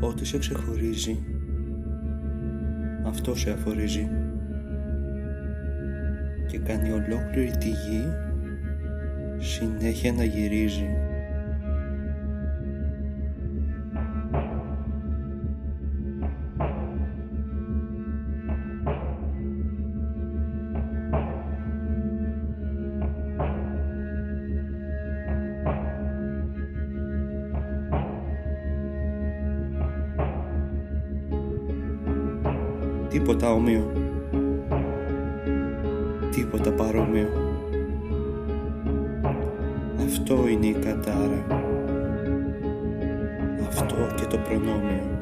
Ό,τι σε ξεχωρίζει, αυτό σε αφορίζει και κάνει ολόκληρη τη γη συνέχεια να γυρίζει. Τίποτα ομοίο. Τίποτα παρόμοιο. Αυτό είναι η κατάρα. Αυτό και το προνόμιο.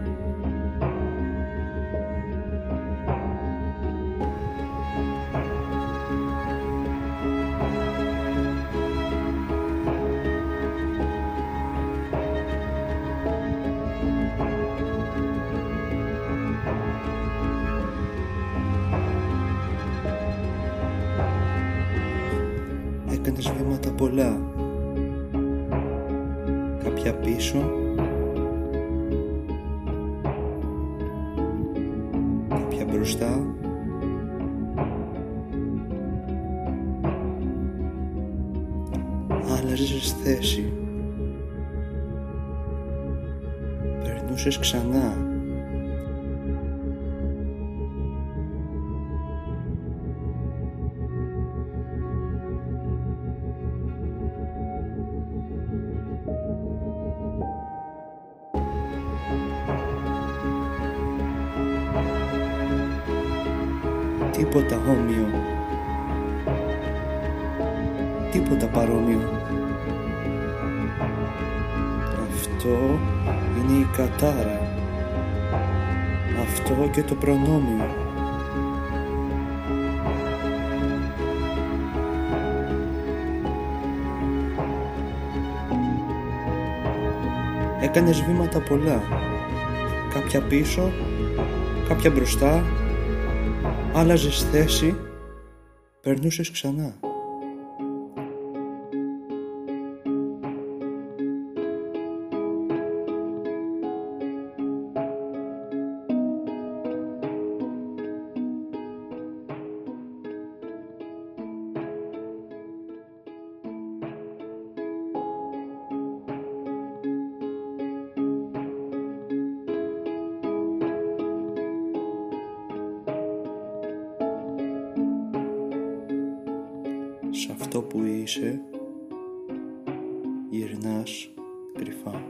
Πολλά. Κάποια πίσω. Κάποια μπροστά. Άλλαζες θέση. Περνούσες ξανά Τίποτα όμοιο. Τίποτα παρόμοιο. Αυτό είναι η κατάρα. Αυτό και το προνόμιο. Έκανες βήματα πολλά. Κάποια πίσω Κάποια μπροστά Άλλαζες θέση Περνούσες ξανά Σ' αυτό που είσαι γυρνάς κρυφά.